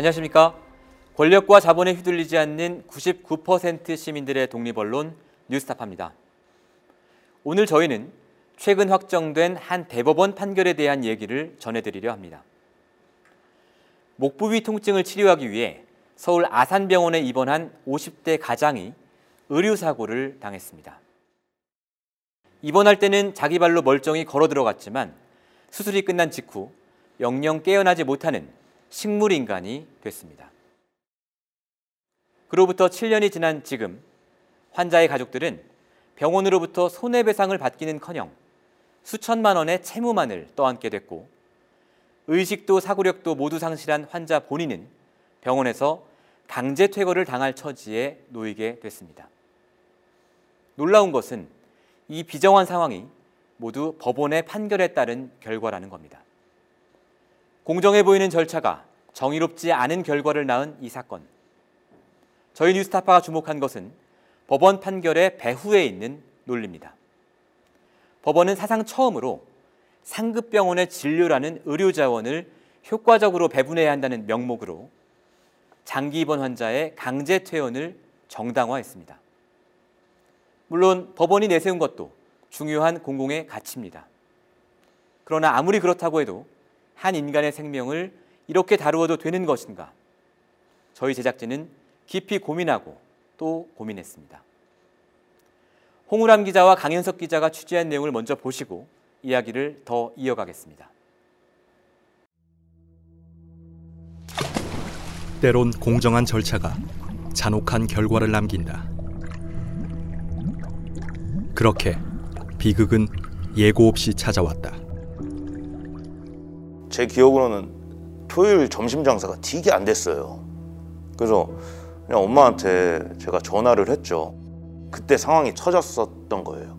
안녕하십니까. 권력과 자본에 휘둘리지 않는 99% 시민들의 독립언론 뉴스타파입니다. 오늘 저희는 최근 확정된 한 대법원 판결에 대한 얘기를 전해드리려 합니다. 목부위 통증을 치료하기 위해 서울 아산병원에 입원한 50대 가장이 의료사고를 당했습니다. 입원할 때는 자기 발로 멀쩡히 걸어 들어갔지만 수술이 끝난 직후 영영 깨어나지 못하는 식물인간이 됐습니다. 그로부터 7년이 지난 지금 환자의 가족들은 병원으로부터 손해배상을 받기는커녕 수천만 원의 채무만을 떠안게 됐고 의식도 사고력도 모두 상실한 환자 본인은 병원에서 강제 퇴거를 당할 처지에 놓이게 됐습니다. 놀라운 것은 이 비정한 상황이 모두 법원의 판결에 따른 결과라는 겁니다. 공정해 보이는 절차가 정의롭지 않은 결과를 낳은 이 사건. 저희 뉴스타파가 주목한 것은 법원 판결의 배후에 있는 논리입니다. 법원은 사상 처음으로 상급병원의 진료라는 의료 자원을 효과적으로 배분해야 한다는 명목으로 장기 입원 환자의 강제 퇴원을 정당화했습니다. 물론 법원이 내세운 것도 중요한 공공의 가치입니다. 그러나 아무리 그렇다고 해도 한 인간의 생명을 이렇게 다루어도 되는 것인가? 저희 제작진은 깊이 고민하고 또 고민했습니다. 홍우람 기자와 강현석 기자가 취재한 내용을 먼저 보시고 이야기를 더 이어가겠습니다. 때론 공정한 절차가 잔혹한 결과를 남긴다. 그렇게 비극은 예고 없이 찾아왔다. 제 기억으로는 토요일 점심 장사가 되게 안 됐어요. 그래서 그냥 엄마한테 제가 전화를 했죠. 그때 상황이 처졌었던 거예요.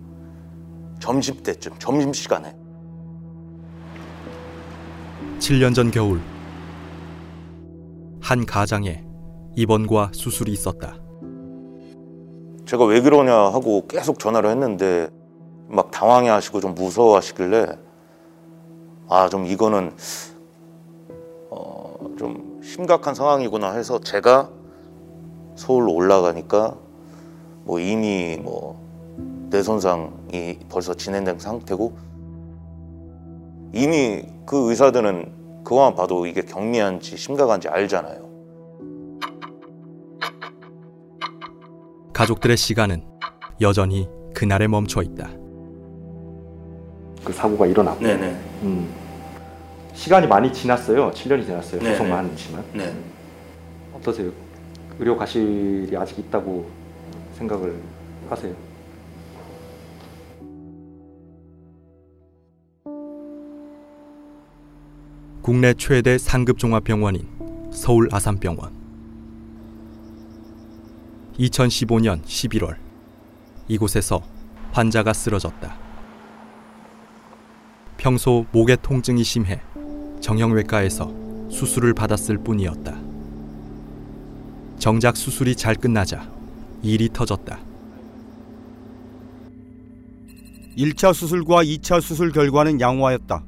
점심 때쯤, 점심 시간에. 7년 전 겨울 한 가장에 입원과 수술이 있었다. 제가 왜 그러냐 하고 계속 전화를 했는데 막 당황해 하시고 좀 무서워 하시길래 아, 좀 이거는 어, 좀 심각한 상황이구나 해서 제가 서울로 올라가니까 뭐 이미 뭐 뇌 손상이 벌써 진행된 상태고 이미 그 의사들은 그거만 봐도 이게 경미한지 심각한지 알잖아요. 가족들의 시간은 여전히 그날에 멈춰 있다. 그 사고가 일어났고 네네. 음, 시간이 많이 지났어요. 7년이 지났어요. 구속만 했지만 네. 어떠세요? 의료 과실이 아직 있다고 생각을 하세요? 국내 최대 상급 종합병원인 서울 아산병원. 2015년 11월 이곳에서 환자가 쓰러졌다. 평소 목의 통증이 심해 정형외과에서 수술을 받았을 뿐이었다. 정작 수술이 잘 끝나자 일이 터졌다. 1차 수술과 2차 수술 결과는 양호하였다.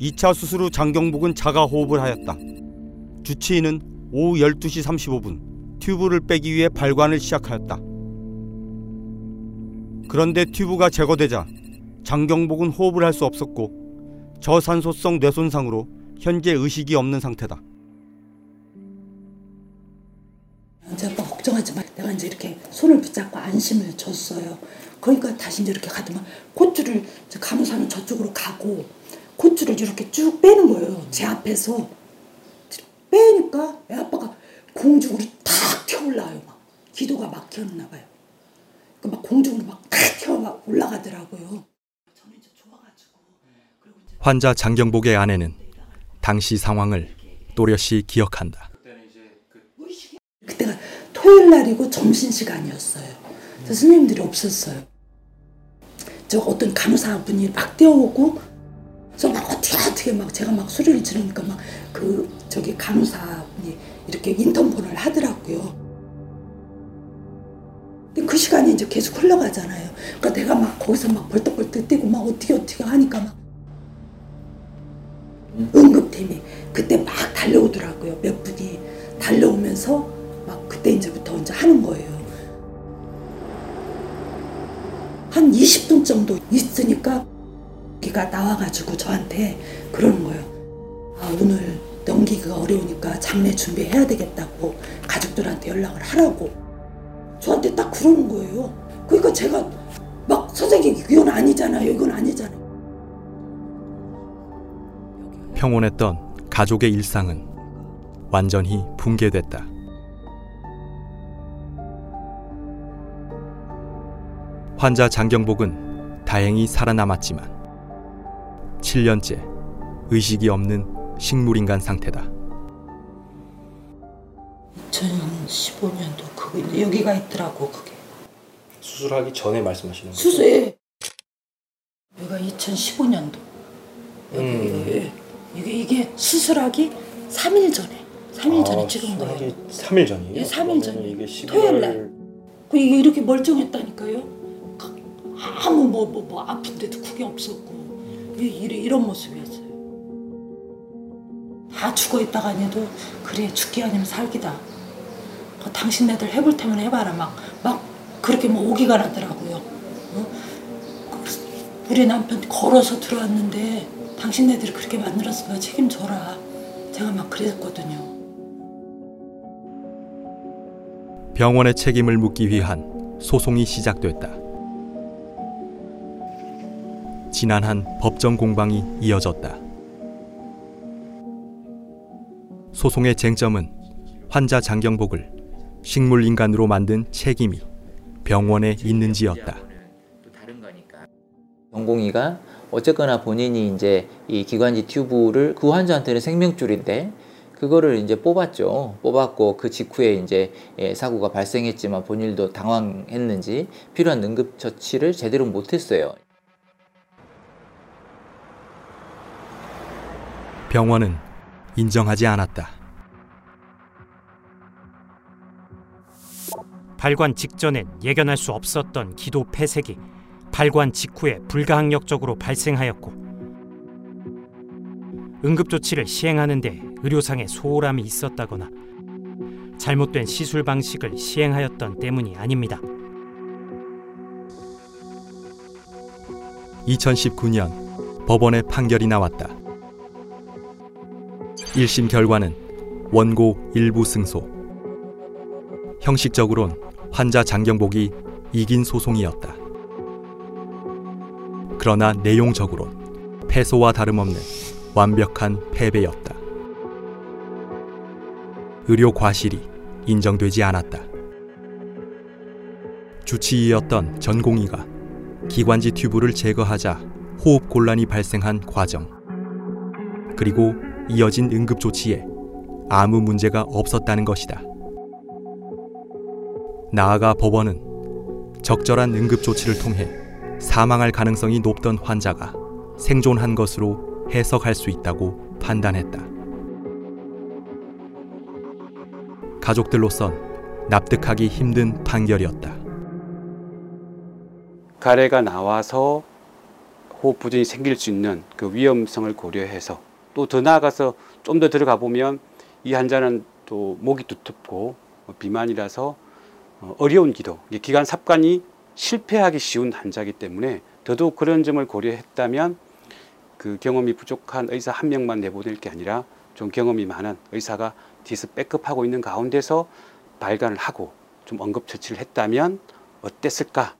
2차 수술 후 장경복은 자가 호흡을 하였다. 주치의는 오후 12시 35분 튜브를 빼기 위해 발관을 시작하였다. 그런데 튜브가 제거되자 장경복은 호흡을 할 수 없었고 저산소성 뇌손상으로 현재 의식이 없는 상태다. 이제 아빠 걱정하지 마. 내가 이제 이렇게 손을 붙잡고 안심을 줬어요. 그러니까 다시 이제 이렇게 가더만 이제 간호사는 저쪽으로 가고 콧줄을 이렇게 쭉 빼는 거예요. 제 앞에서 빼니까 애 아빠가 공중으로 탁 튀어올라요. 막 기도가 막혔나 봐요. 그막 공중으로 막탁 튀어 올라가더라고요. 저는 이제 좋아가지고 그리고 이제 환자 장경복의 아내는 당시 상황을 또렷이 기억한다. 그때가 토요일 날이고 점심 시간이었어요. 그래서 스님들이 없었어요. 저 어떤 간호사분이 막 뛰어오고 그래서 막 어떻게 어떻게 막 제가 막 소리를 지르니까 막 그 저기 간호사분이 이렇게 인턴폰을 하더라고요. 근데 그 시간이 이제 계속 흘러가잖아요. 그러니까 내가 막 거기서 막 벌떡벌떡 뛰고 막 어떻게 어떻게 하니까 막 응급팀이 그때 막 달려오더라고요. 몇 분이 달려오면서 막 그때 이제부터 이제 하는 거예요. 한 20분 정도 있으니까 기가 나와가지고 저한테 그러는 거예요. 아, 오늘 넘기기가 어려우니까 장례 준비해야 되겠다고 가족들한테 연락을 하라고 저한테 딱 그러는 거예요. 그러니까 제가 막 선생님 이건 아니잖아요. 이건 아니잖아요. 평온했던 가족의 일상은 완전히 붕괴됐다. 환자 장경복은 다행히 살아남았지만 7년째 의식이 없는 식물인간 상태다. 2015년도 그거 여기가 있더라고 그게 수술하기 전에 말씀하시는 거죠? 수수에 여기가 2015년도 여기 음. 예. 이게 이게 수술하기 3일 전에 3일 전에 찍은 거예요. 수술하기 3일 전이에요? 예, 3일 그러면 전이에요. 이게 11월 토요일 날. 그 이게 이렇게 멀쩡했다니까요. 가- 아무 뭐 뭐 뭐 아픈데도 그게 없었고 이- 이런 이런 모습이었어요. 다 죽어 있다가니도 그래 죽기 아니면 살기다. 그 당신네들 해볼 테면 해봐라 막 막 그렇게 뭐 오기가 나더라고요. 어? 그 우리 남편 걸어서 들어왔는데 당신네들이 그렇게 만들었으니까 책임져라. 제가 막 그랬거든요. 병원의 책임을 묻기 위한 소송이 시작됐다. 지난 한 법정 공방이 이어졌다. 소송의 쟁점은 환자 장경복을 식물 인간으로 만든 책임이 병원에 있는지였다. 전공의가 어쨌거나 본인이 이제 이 기관지 튜브를 그 환자한테는 생명줄인데 그거를 이제 뽑았죠. 뽑았고 그 직후에 이제 예, 사고가 발생했지만 본인도 당황했는지 필요한 응급 처치를 제대로 못했어요. 병원은 인정하지 않았다. 발관 직전엔 예견할 수 없었던 기도 폐색이 발관 직후에 불가항력적으로 발생하였고 응급조치를 시행하는데 의료상의 소홀함이 있었다거나 잘못된 시술 방식을 시행하였던 때문이 아닙니다. 2019년 법원의 판결이 나왔다. 1심 결과는 원고 일부 승소. 형식적으론 환자 장경복이 이긴 소송이었다. 그러나 내용적으론 패소와 다름없는 완벽한 패배였다. 의료 과실이 인정되지 않았다. 주치의였던 전공의가 기관지 튜브를 제거하자 호흡 곤란이 발생한 과정. 그리고 이어진 응급 조치에 아무 문제가 없었다는 것이다. 나아가 법원은 적절한 응급 조치를 통해 사망할 가능성이 높던 환자가 생존한 것으로 해석할 수 있다고 판단했다. 가족들로선 납득하기 힘든 판결이었다. 가래가 나와서 호흡 부전이 생길 수 있는 그 위험성을 고려해서 또 더 나아가서 좀 더 들어가 보면 이 환자는 또 목이 두텁고 비만이라서 어, 어려운 기도, 기관 삽관이 실패하기 쉬운 환자이기 때문에 더더욱 그런 점을 고려했다면 그 경험이 부족한 의사 한 명만 내보낼 게 아니라 좀 경험이 많은 의사가 뒤에서 백업하고 있는 가운데서 발간을 하고 좀 응급처치를 했다면 어땠을까?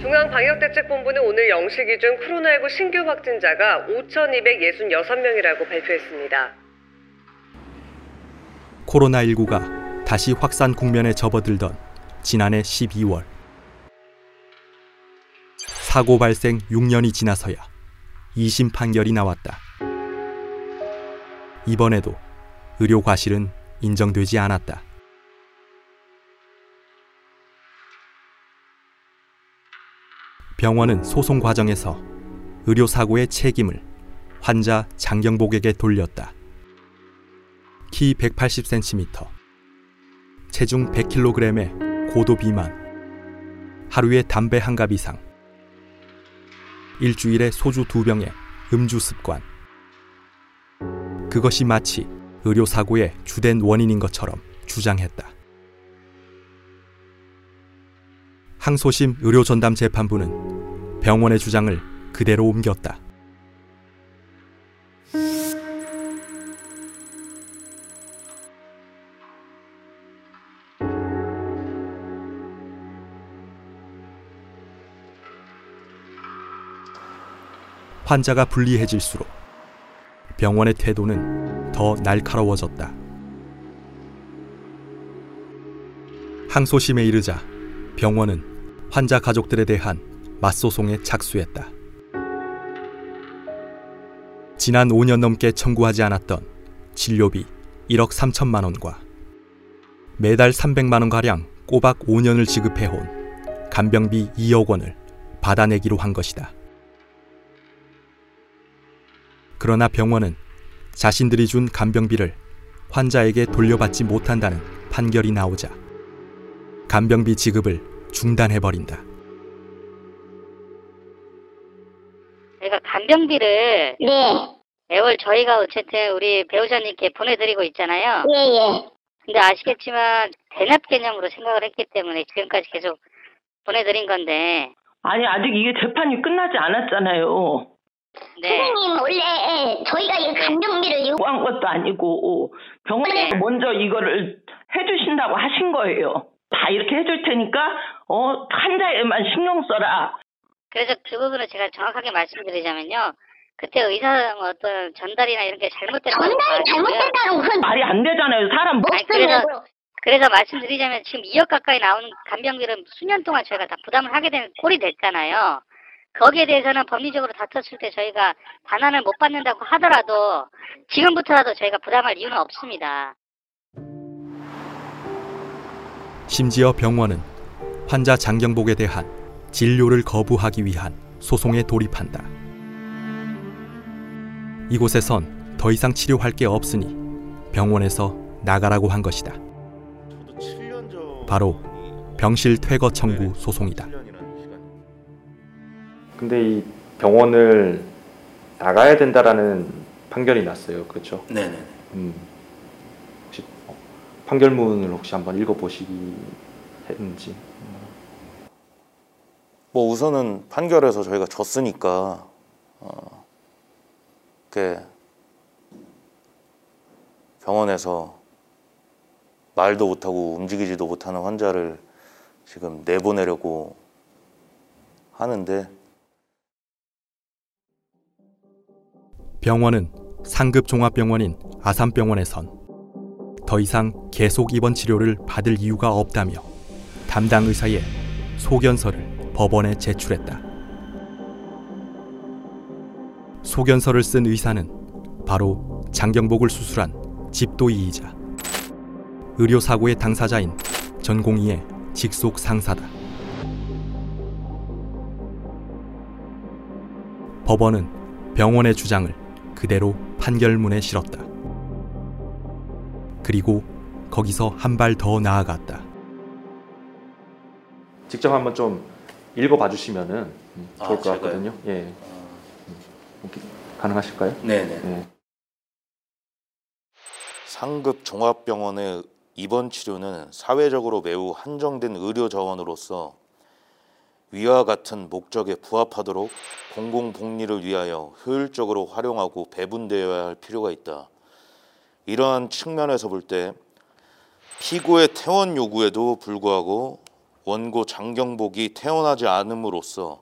중앙방역대책본부는 오늘 0시 기준 코로나19 신규 확진자가 5,266명이라고 발표했습니다. 코로나19가 다시 확산 국면에 접어들던 지난해 12월. 사고 발생 6년이 지나서야 2심 판결이 나왔다. 이번에도 의료 과실은 인정되지 않았다. 병원은 소송 과정에서 의료 사고의 책임을 환자 장경복에게 돌렸다. 키 180cm, 체중 100kg의 고도 비만, 하루에 담배 한 갑 이상, 일주일에 소주 두 병의 음주 습관, 그것이 마치 의료 사고의 주된 원인인 것처럼 주장했다. 항소심 의료 전담 재판부는 병원의 주장을 그대로 옮겼다. 환자가 불리해질수록 병원의 태도는 더 날카로워졌다. 항소심에 이르자 병원은 환자 가족들에 대한 맞소송에 착수했다. 지난 5년 넘게 청구하지 않았던 진료비 1억 3천만 원과 매달 300만 원가량 꼬박 5년을 지급해온 간병비 2억 원을 받아내기로 한 것이다. 그러나 병원은 자신들이 준 간병비를 환자에게 돌려받지 못한다는 판결이 나오자 간병비 지급을 중단해버린다. 저희가 간병비를 네. 매월 저희가 어쨌든 우리 배우자님께 보내드리고 있잖아요. 예, 예. 근데 아시겠지만 대납 개념으로 생각을 했기 때문에 지금까지 계속 보내드린 건데 아니 아직 이게 재판이 끝나지 않았잖아요. 네. 선생님 원래 저희가 이 간병비를 요구한 것도 아니고 병원에서 먼저 이거를 해주신다고 하신 거예요. 다 이렇게 해줄 테니까 어 환자에만 신경 써라. 그래서 그 부분을 제가 정확하게 말씀드리자면요. 그때 의사 어떤 전달이나 이런 게 잘못됐다고 전달이 잘못됐다는 건 말이 안 되잖아요. 사람 아니, 그래서 그래서 말씀드리자면 지금 2억 가까이 나오는 간병비를 수년 동안 저희가 다 부담을 하게 되는 꼴이 됐잖아요. 거기에 대해서는 법리적으로 다퉜을 때 저희가 반환을 못 받는다고 하더라도 지금부터라도 저희가 부담할 이유는 없습니다. 심지어 병원은 환자 장경복에 대한 진료를 거부하기 위한 소송에 돌입한다. 이곳에선 더 이상 치료할 게 없으니 병원에서 나가라고 한 것이다. 바로 병실 퇴거 청구 소송이다. 근데 이 병원을 나가야 된다라는 판결이 났어요. 그렇죠? 네네. 음. 혹시 어, 판결문을 혹시 한번 읽어보시기 했는지. 뭐 우선은 판결에서 저희가 졌으니까 어, 그 병원에서 말도 못하고 움직이지도 못하는 환자를 지금 내보내려고 하는데 병원은 상급 종합병원인 아산병원에선 더 이상 계속 입원 치료를 받을 이유가 없다며 담당 의사의 소견서를 법원에 제출했다. 소견서를 쓴 의사는 바로 장경복을 수술한 집도이이자 의료사고의 당사자인 전공의의 직속 상사다. 법원은 병원의 주장을 그대로 판결문에 실었다. 그리고 거기서 한 발 더 나아갔다. 직접 한번 좀 읽어봐 주시면은 음, 아, 좋을 것 제가요? 같거든요. 예. 음, 혹시 가능하실까요? 네네. 네. 상급 종합병원의 입원 치료는 사회적으로 매우 한정된 의료 자원으로서 위와 같은 목적에 부합하도록 공공복리를 위하여 효율적으로 활용하고 배분되어야 할 필요가 있다. 이러한 측면에서 볼 때 피고의 퇴원 요구에도 불구하고 원고 장경복이 퇴원하지 않음으로써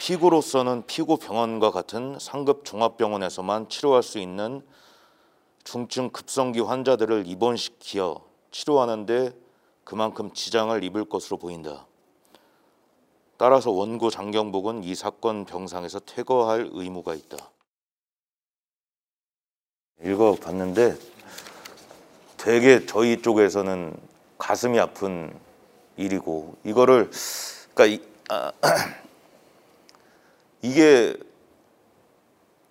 피고로서는 피고 병원과 같은 상급 종합병원에서만 치료할 수 있는 중증 급성기 환자들을 입원시켜 치료하는데 그만큼 지장을 입을 것으로 보인다. 따라서 원고 장경복은 이 사건 병상에서 퇴거할 의무가 있다. 읽어봤는데 되게 저희 쪽에서는 가슴이 아픈 일이고 이거를 그러니까 이, 아, 이게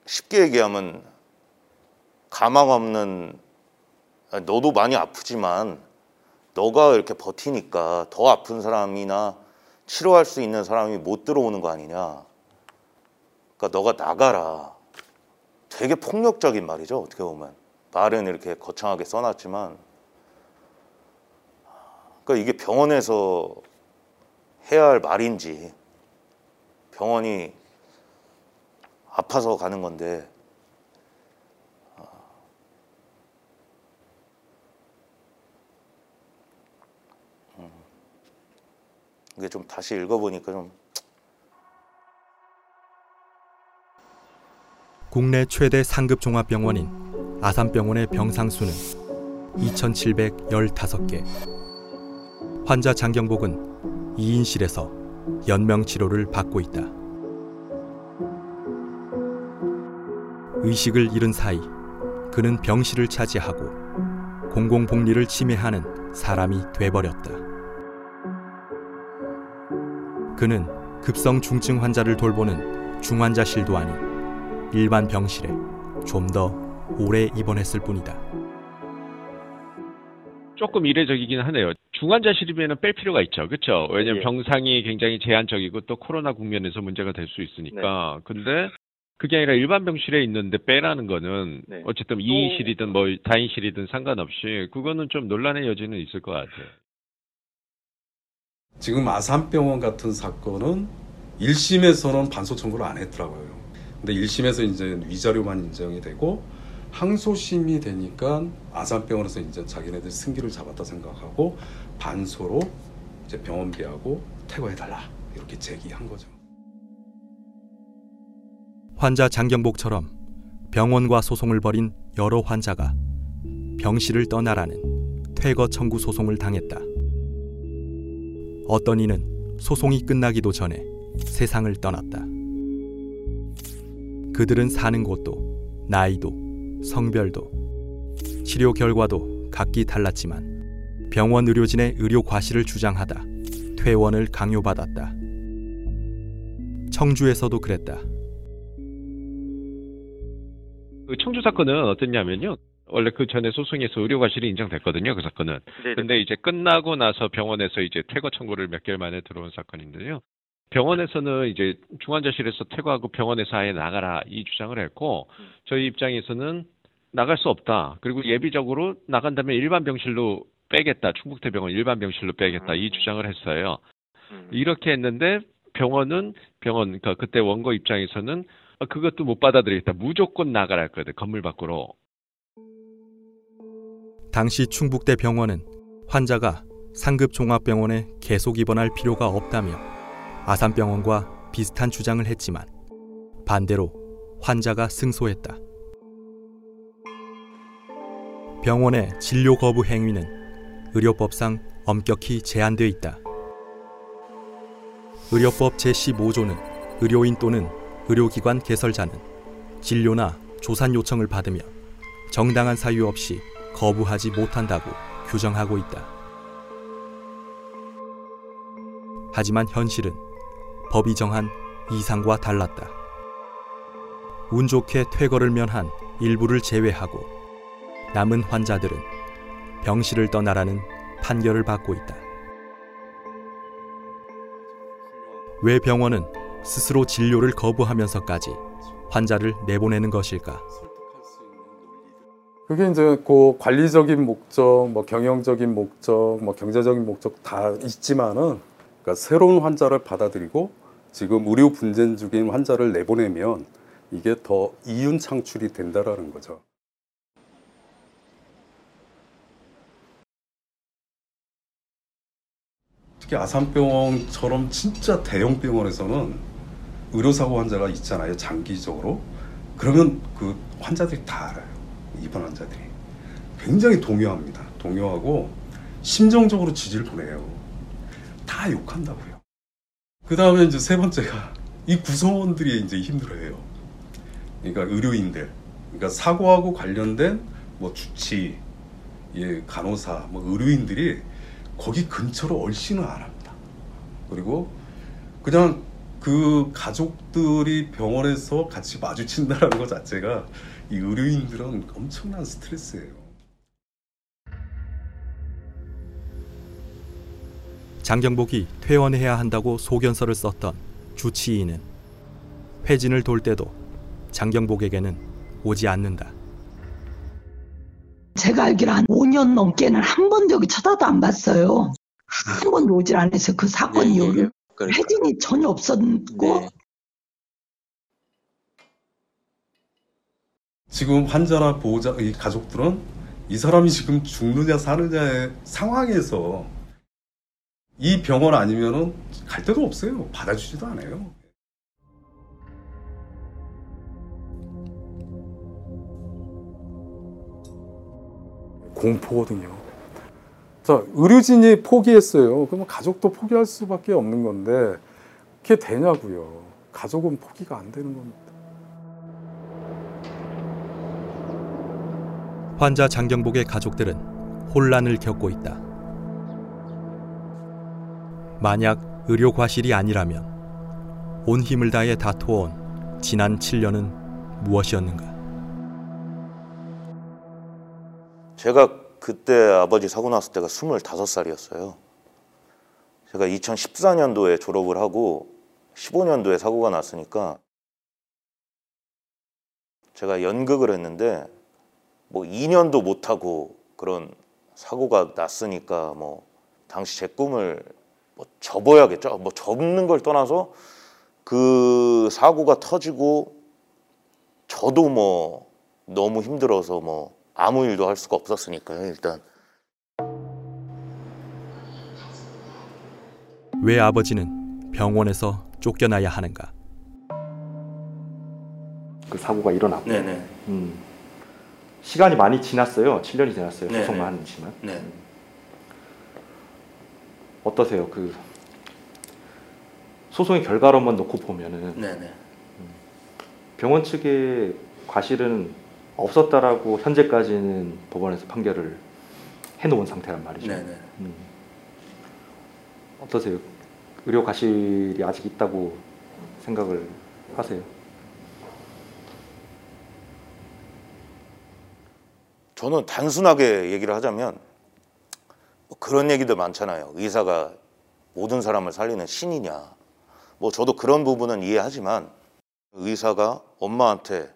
쉽게 얘기하면 가망 없는 너도 많이 아프지만 너가 이렇게 버티니까 더 아픈 사람이나 치료할 수 있는 사람이 못 들어오는 거 아니냐. 그러니까 너가 나가라. 되게 폭력적인 말이죠. 어떻게 보면 말은 이렇게 거창하게 써놨지만 그러니까 이게 병원에서 해야 할 말인지 병원이 아파서 가는 건데 이게 좀 다시 읽어보니까 좀 국내 최대 상급 종합병원인 아산병원의 병상 수는 2,715개. 환자 장경복은 2인실에서 연명 치료를 받고 있다. 의식을 잃은 사이 그는 병실을 차지하고 공공복리를 침해하는 사람이 돼버렸다. 그는 급성 중증 환자를 돌보는 중환자실도 아닌 일반 병실에 좀 더 오래 입원했을 뿐이다. 조금 이례적이긴 하네요. 중환자실이면 뺄 필요가 있죠. 그렇죠? 왜냐하면 예. 병상이 굉장히 제한적이고 또 코로나 국면에서 문제가 될 수 있으니까. 근데 그게 아니라 일반 병실에 있는데 빼라는 거는 네. 어쨌든 2인실이든 뭐 다인실이든 상관없이 그거는 좀 논란의 여지는 있을 것 같아요. 지금 아산병원 같은 사건은 1심에서는 반소 청구를 안 했더라고요. 근데 1심에서 이제 위자료만 인정이 되고 항소심이 되니까 아산병원에서 이제 자기네들 승기를 잡았다 생각하고 반소로 이제 병원비하고 퇴거해달라 이렇게 제기한 거죠. 환자 장경복처럼 병원과 소송을 벌인 여러 환자가 병실을 떠나라는 퇴거 청구 소송을 당했다. 어떤 이는 소송이 끝나기도 전에 세상을 떠났다. 그들은 사는 곳도 나이도 성별도 치료 결과도 각기 달랐지만 병원 의료진의 의료 과실을 주장하다 퇴원을 강요받았다. 청주에서도 그랬다. 그 청주 사건은 어땠냐면요. 원래 그 전에 소송에서 의료 과실이 인정됐거든요. 그 사건은. 네네. 근데 이제 끝나고 나서 병원에서 이제 퇴거 청구를 몇 개월 만에 들어온 사건인데요. 병원에서는 이제 중환자실에서 퇴거하고 병원에서 아예 나가라 이 주장을 했고 저희 입장에서는 나갈 수 없다. 그리고 예비적으로 나간다면 일반 병실로 빼겠다. 충북대병원 일반 병실로 빼겠다. 이 주장을 했어요. 이렇게 했는데 병원은 병원 그러니까 그때 원고 입장에서는 아, 그것도 못 받아들이겠다. 무조건 나가라 했거든. 건물 밖으로. 당시 충북대 병원은 환자가 상급 종합병원에 계속 입원할 필요가 없다며 아산병원과 비슷한 주장을 했지만 반대로 환자가 승소했다. 병원의 진료 거부 행위는 의료법상 엄격히 제한되어 있다. 의료법 제15조는 의료인 또는 의료기관 개설자는 진료나 조산 요청을 받으며 정당한 사유 없이 거부하지 못한다고 규정하고 있다. 하지만 현실은 법이 정한 이상과 달랐다. 운 좋게 퇴거를 면한 일부를 제외하고 남은 환자들은 병실을 떠나라는 판결을 받고 있다. 왜 병원은 스스로 진료를 거부하면서까지 환자를 내보내는 것일까? 그게 이제 그 관리적인 목적, 뭐 경영적인 목적, 뭐 경제적인 목적 다 있지만은 그러니까 새로운 환자를 받아들이고 지금 의료 분쟁 중인 환자를 내보내면 이게 더 이윤 창출이 된다라는 거죠. 특히 아산병원처럼 진짜 대형 병원에서는 의료사고 환자가 있잖아요, 장기적으로. 그러면 그 환자들이 다 알아요. 입원 환자들이. 굉장히 동요합니다. 동요하고 심정적으로 지지를 보내요. 다 욕한다고요. 그 다음에 이제 세 번째가 이 구성원들이 이제 힘들어해요. 그러니까 의료인들, 그러니까 사고하고 관련된 뭐 주치, 예, 간호사, 뭐 의료인들이 거기 근처로 얼씬을 안 합니다. 그리고 그냥 그 가족들이 병원에서 같이 마주친다라는 것 자체가 이 의료인들은 엄청난 스트레스예요. 장경복이 퇴원해야 한다고 소견서를 썼던 주치의는 회진을 돌 때도 장경복에게는 오지 않는다. 제가 알기로 한 5년 넘게는 한 번도 여기 쳐다도 안 봤어요. 한 번도 오질 않아서 그 사건 이후로 회진이 전혀 없었고 지금 환자나 보호자, 이 가족들은 이 사람이 지금 죽느냐 사느냐의 상황에서 이 병원 아니면은 갈 데도 없어요. 받아주지도 않아요. 공포거든요. 자, 의료진이 포기했어요. 그러면 가족도 포기할 수밖에 없는 건데 그게 되냐고요. 가족은 포기가 안 되는 겁니다. 환자 장경복의 가족들은 혼란을 겪고 있다. 만약 의료 과실이 아니라면 온 힘을 다해 다투어온 지난 7년은 무엇이었는가? 제가 그때 아버지 사고 났을 때가 25살이었어요. 제가 2014년도에 졸업을 하고 15년도에 사고가 났으니까 제가 연극을 했는데 뭐 2년도 못 하고 그런 사고가 났으니까 뭐 당시 제 꿈을 뭐 접어야겠죠. 뭐 접는 걸 떠나서 그 사고가 터지고 저도 뭐 너무 힘들어서 뭐 아무 일도 할 수가 없었으니까요. 일단 왜 아버지는 병원에서 쫓겨나야 하는가? 그 사고가 일어났고 네네. 음, 시간이 많이 지났어요. 7년이 지났어요. 소송만 한 지만. 네. 어떠세요? 그 소송의 결과로만 놓고 보면은 네네. 병원 측의 과실은 없었다라고 현재까지는 법원에서 판결을 해놓은 상태란 말이죠. 네네. 음. 어떠세요? 의료 과실이 아직 있다고 생각을 하세요? 저는 단순하게 얘기를 하자면 뭐 그런 얘기들 많잖아요. 의사가 모든 사람을 살리는 신이냐. 뭐 저도 그런 부분은 이해하지만 의사가 엄마한테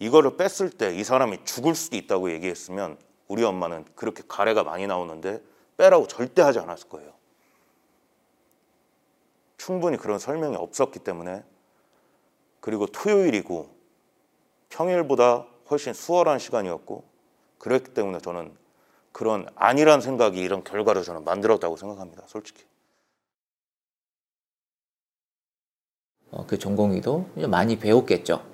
이거를 뺐을 때 이 사람이 죽을 수도 있다고 얘기했으면 우리 엄마는 그렇게 가래가 많이 나오는데 빼라고 절대 하지 않았을 거예요. 충분히 그런 설명이 없었기 때문에 그리고 토요일이고 평일보다 훨씬 수월한 시간이었고 그랬기 때문에 저는 그런 아니란 생각이 이런 결과를 저는 만들었다고 생각합니다. 솔직히. 어, 그 전공의도 많이 배웠겠죠.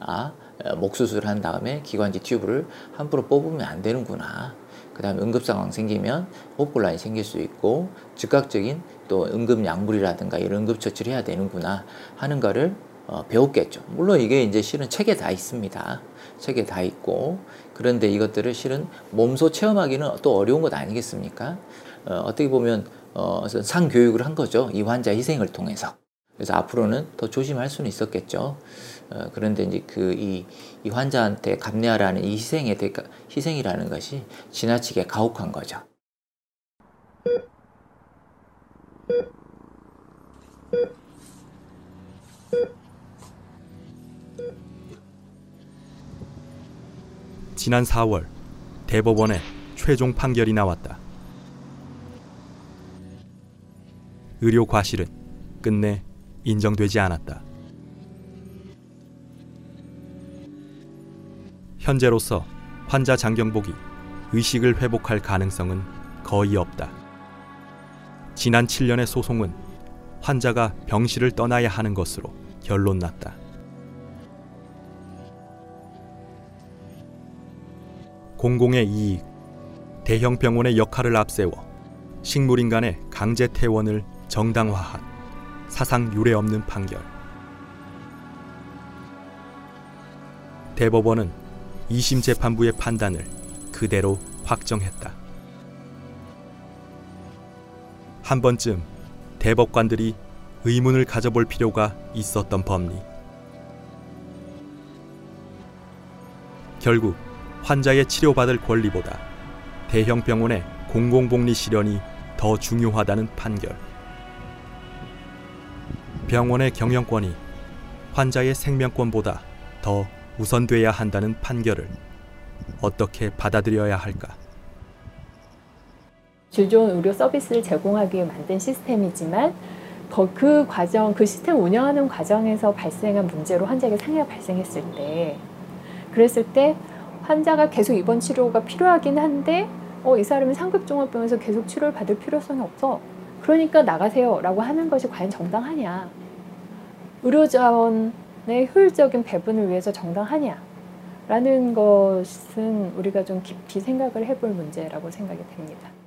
아, 어, 목 수술한 다음에 기관지 튜브를 함부로 뽑으면 안 되는구나. 그 다음에 응급 상황 생기면 호흡곤란이 생길 수 있고 즉각적인 또 응급 약물이라든가 이런 응급 처치를 해야 되는구나 하는 거를 어, 배웠겠죠. 물론 이게 이제 실은 책에 다 있습니다. 책에 다 있고 그런데 이것들을 실은 몸소 체험하기는 또 어려운 것 아니겠습니까? 어, 어떻게 보면 어, 상교육을 한 거죠. 이 환자 희생을 통해서. 그래서 앞으로는 더 조심할 수는 있었겠죠. 어, 그런데 이제 그 이 이 환자한테 감내하라는 이 희생의 대가, 희생이라는 것이 지나치게 가혹한 거죠. 지난 4월 대법원에 최종 판결이 나왔다. 의료 과실은 끝내 인정되지 않았다. 현재로서 환자 장경복이 의식을 회복할 가능성은 거의 없다. 지난 7년의 소송은 환자가 병실을 떠나야 하는 것으로 결론 났다. 공공의 이익, 대형 병원의 역할을 앞세워 식물인간의 강제 퇴원을 정당화한 사상 유례 없는 판결. 대법원은 2심 재판부의 판단을 그대로 확정했다. 한 번쯤 대법관들이 의문을 가져볼 필요가 있었던 법리. 결국 환자의 치료받을 권리보다 대형 병원의 공공복리 실현이 더 중요하다는 판결. 병원의 경영권이 환자의 생명권보다 더 우선돼야 한다는 판결을 어떻게 받아들여야 할까? 질 좋은 의료 서비스를 제공하기 위해 만든 시스템이지만 거- 그 과정, 그 시스템 운영하는 과정에서 발생한 문제로 환자에게 상해가 발생했을 때, 그랬을 때 환자가 계속 입원 치료가 필요하긴 한데, 어, 이 사람이 상급종합병원에서 계속 치료를 받을 필요성이 없어. 그러니까 나가세요 라고 하는 것이 과연 정당하냐? 의료 자원의 효율적인 배분을 위해서 정당하냐? 라는 것은 우리가 좀 깊이 생각을 해볼 문제라고 생각이 됩니다.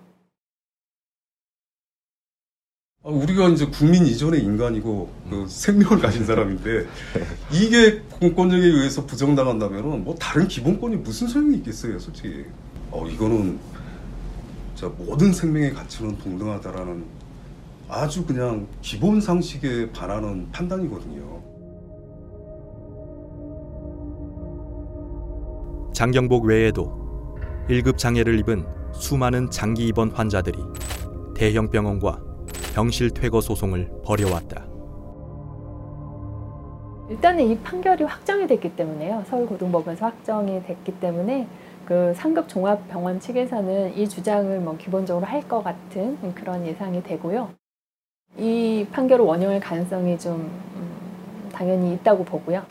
우리가 이제 국민 이전의 인간이고 그 생명을 가진 사람인데 이게 공권력에 의해서 부정당한다면은 뭐 다른 기본권이 무슨 소용이 있겠어요, 솔직히. 어 이거는 자 모든 생명의 가치는 동등하다라는 아주 그냥 기본 상식에 반하는 판단이거든요. 장경복 외에도 1급 장애를 입은 수많은 장기 입원 환자들이 대형 병원과 병실 퇴거 소송을 벌여왔다. 일단은 이 판결이 확정이 됐기 때문에요. 서울고등법원에서 확정이 됐기 때문에 그 상급 종합병원 측에서는 이 주장을 뭐 기본적으로 할 것 같은 그런 예상이 되고요. 이 판결을 원용할 가능성이 좀 음, 당연히 있다고 보고요.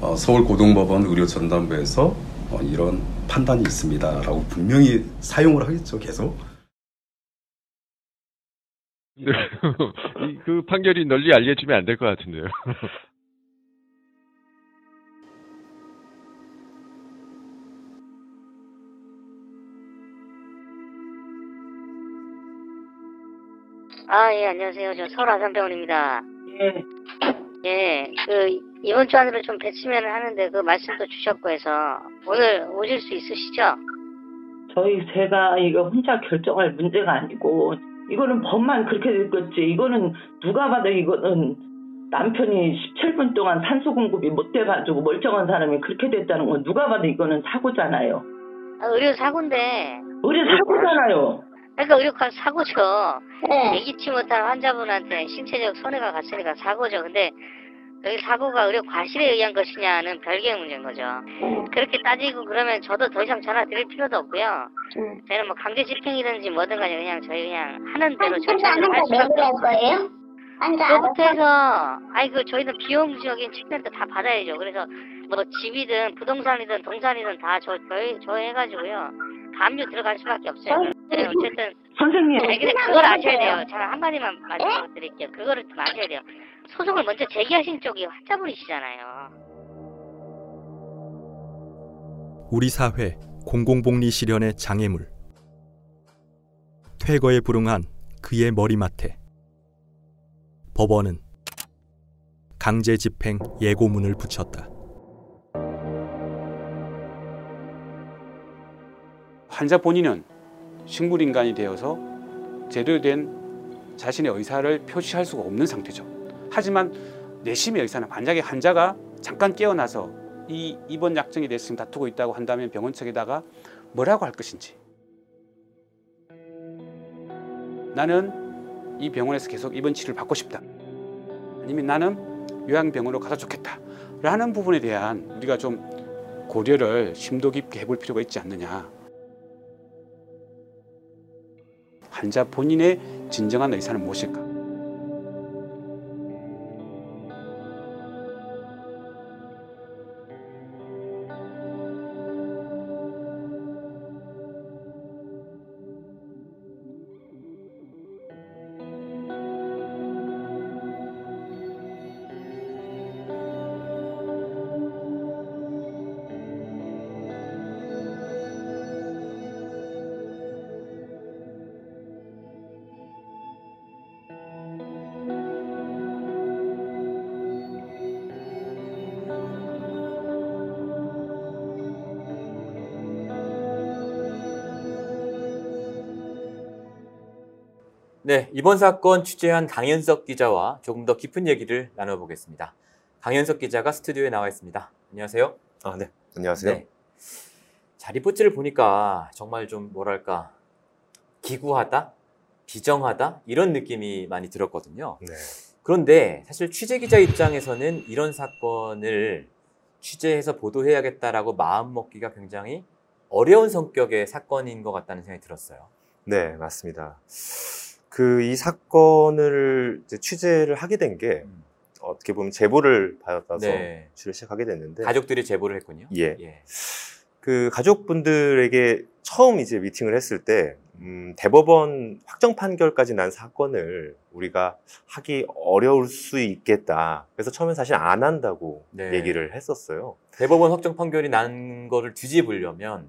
어, 서울고등법원 의료전담부에서 어, 이런 판단이 있습니다라고 분명히 사용을 하겠죠, 계속. 그 판결이 널리 알려지면 안 될 것 같은데요. 아, 예, 안녕하세요. 저 서울 아산병원입니다. 예. 예, 그, 이번 주 안으로 좀 뵀으면 하는데 그 말씀도 주셨고 해서 오늘 오실 수 있으시죠? 저희 제가 이거 혼자 결정할 문제가 아니고 이거는 법만 그렇게 됐겠지. 이거는 누가 봐도 이거는 남편이 17분 동안 산소 공급이 못 돼가지고 멀쩡한 사람이 그렇게 됐다는 건 누가 봐도 이거는 사고잖아요. 아, 의료 사고인데. 의료 사고잖아요. 그러니까 의료 가- 사고죠. 예기치 못한 환자분한테 신체적 손해가 갔으니까 사고죠. 근데 여기 사고가 의료 과실에 의한 것이냐는 별개의 문제인 거죠. 그렇게 따지고 그러면 저도 더 이상 전화 드릴 필요도 없고요. 저희는 뭐 강제 집행이든지 뭐든 간에 그냥 저희 그냥 하는 대로 절차를 할 수밖에 할 거예요? 앉아 그것부터 해서 아이 그 저희는 비용적인 측면도 다 받아야죠. 그래서 뭐 집이든 부동산이든 동산이든 다 저 저희 저 해가지고요. 감유 들어갈 수밖에 없어요. 네, 어쨌든 선생님. 아니, 근데 그걸 아셔야 돼요. 제가 한 마디만 말씀드릴게요. 그거를 좀 아셔야 돼요. 소송을 먼저 제기하신 쪽이 환자분이시잖아요. 우리 사회 공공복리 실현의 장애물. 퇴거에 불응한 그의 머리맡에 법원은 강제 집행 예고문을 붙였다. 환자 본인은 식물인간이 되어서 제대로 된 자신의 의사를 표시할 수가 없는 상태죠. 하지만 내심의 의사는 만약에 환자가 잠깐 깨어나서 이 입원 대해서 지금 다투고 있다고 한다면 병원 측에다가 뭐라고 할 것인지 나는 이 병원에서 계속 입원 치료를 받고 싶다. 아니면 나는 요양병원으로 가서 좋겠다. 라는 부분에 대한 우리가 좀 고려를 심도 깊게 해볼 필요가 있지 않느냐. 환자 본인의 진정한 의사는 무엇일까? 네, 이번 사건 취재한 강현석 기자와 조금 더 깊은 얘기를 나눠보겠습니다. 강현석 기자가 스튜디오에 나와 있습니다. 안녕하세요. 아, 네. 안녕하세요. 자리포츠를 보니까 정말 좀 뭐랄까 기구하다, 비정하다 이런 느낌이 많이 들었거든요. 네. 그런데 사실 취재 기자 입장에서는 이런 사건을 취재해서 보도해야겠다라고 마음 먹기가 굉장히 어려운 성격의 사건인 것 같다는 생각이 들었어요. 네, 맞습니다. 그 이 사건을 이제 취재를 하게 된게 어떻게 보면 제보를 받아서 네. 취재를 시작하게 됐는데 가족들이 제보를 했군요. 예. 그 가족분들에게 처음 이제 미팅을 했을 때 음, 대법원 확정 판결까지 난 사건을 우리가 하기 어려울 수 있겠다. 그래서 처음에 사실 안 한다고 네. 얘기를 했었어요. 대법원 확정 판결이 난 거를 뒤집으려면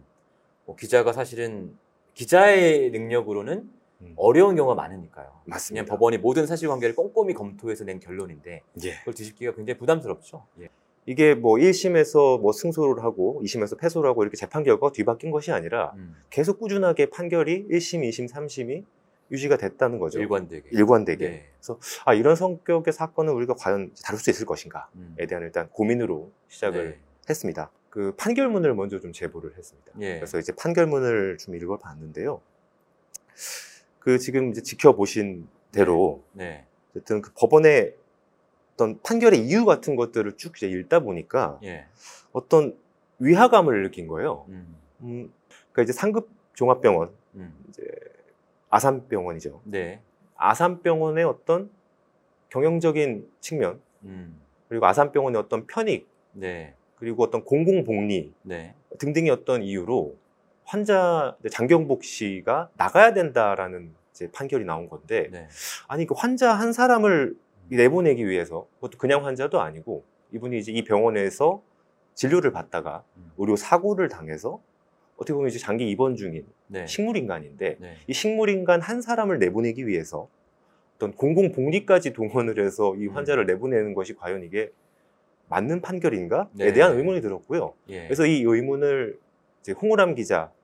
뭐 기자가 사실은 기자의 능력으로는 어려운 경우가 많으니까요. 음. 맞습니다. 그냥 법원이 모든 사실관계를 꼼꼼히 검토해서 낸 결론인데 예. 그걸 뒤집기가 굉장히 부담스럽죠. 예. 이게 뭐 1심에서 뭐 승소를 하고 2심에서 패소를 하고 이렇게 재판 결과가 뒤바뀐 것이 아니라 음. 계속 꾸준하게 판결이 1심, 2심, 3심이 유지가 됐다는 거죠. 일관되게. 일관되게. 네. 그래서 아 이런 성격의 사건을 우리가 과연 다룰 수 있을 것인가에 음. 대한 일단 고민으로 시작을 네. 했습니다. 그 판결문을 먼저 좀 제보를 했습니다. 예. 그래서 이제 판결문을 좀 읽어봤는데요. 그 지금 이제 지켜보신 대로 네. 어쨌든 그 법원의 어떤 판결의 이유 같은 것들을 쭉 이제 읽다 보니까 예. 어떤 위화감을 느낀 거예요. 음. 음, 그러니까 이제 상급 종합병원, 음. 이제 아산병원이죠. 네. 아산병원의 어떤 경영적인 측면, 음. 그리고 아산병원의 어떤 편익, 네. 그리고 어떤 공공복리 네. 등등의 어떤 이유로 환자 장경복 씨가 나가야 된다라는 이제 판결이 나온 건데 네. 아니 그 환자 한 사람을 내보내기 위해서 그것도 그냥 환자도 아니고 이분이 이제 이 병원에서 진료를 받다가 음. 의료 사고를 당해서 어떻게 보면 이제 장기 입원 중인 네. 식물인간인데 네. 이 식물인간 한 사람을 내보내기 위해서 어떤 공공 복리까지 동원을 해서 음. 이 환자를 내보내는 것이 과연 이게 맞는 판결인가에 네. 대한 의문이 들었고요. 예. 그래서 이 의문을 이제 홍우람 기자와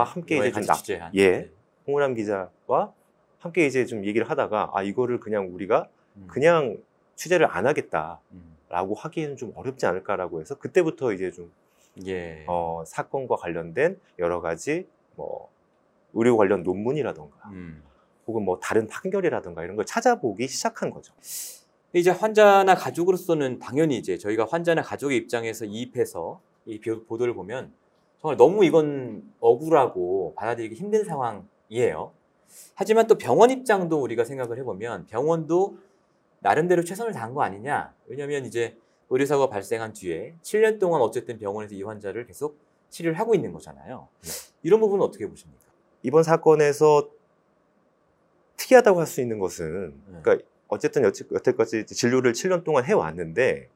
함께 이번에 이제 좀 나. 예, 네. 홍우람 기자와 함께 이제 좀 얘기를 하다가 아 이거를 그냥 우리가 음. 그냥 취재를 안 하겠다라고 하기에는 좀 어렵지 않을까라고 해서 그때부터 이제 좀 예. 어, 사건과 관련된 여러 가지 뭐 의료 관련 논문이라던가 음. 혹은 뭐 다른 판결이라던가 이런 걸 찾아보기 시작한 거죠. 이제 환자나 가족으로서는 당연히 이제 저희가 환자나 가족의 입장에서 이입해서 이 비- 보도를 보면 정말 너무 이건 억울하고 받아들이기 힘든 상황이에요. 하지만 또 병원 입장도 우리가 생각을 해보면 병원도 나름대로 최선을 다한 거 아니냐. 왜냐하면 이제 의료사고가 발생한 뒤에 7년 동안 어쨌든 병원에서 이 환자를 계속 치료를 하고 있는 거잖아요. 이런 부분은 어떻게 보십니까? 이번 사건에서 특이하다고 할 수 있는 것은 네. 그러니까 어쨌든 여태- 여태까지 진료를 7년 동안 해왔는데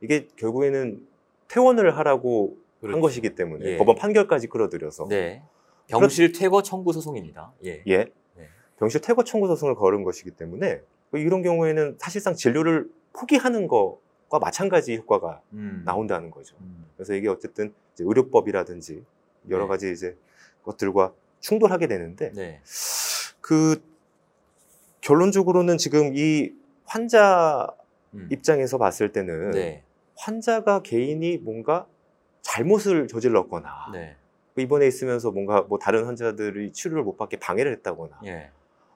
이게 결국에는 퇴원을 하라고 한 그렇죠. 것이기 때문에 예. 법원 판결까지 끌어들여서 네. 병실 퇴거 청구 소송입니다. 예. 예. 네. 병실 퇴거 청구 소송을 걸은 것이기 때문에 이런 경우에는 사실상 진료를 포기하는 것과 마찬가지 효과가 음. 나온다는 거죠. 그래서 이게 어쨌든 이제 의료법이라든지 여러 네. 가지 이제 것들과 충돌하게 되는데 네. 그 결론적으로는 지금 이 환자 입장에서 봤을 때는 음. 네. 환자가 개인이 뭔가 잘못을 저질렀거나 네. 입원해 있으면서 뭔가 뭐 다른 환자들이 치료를 못 받게 방해를 했다거나 예.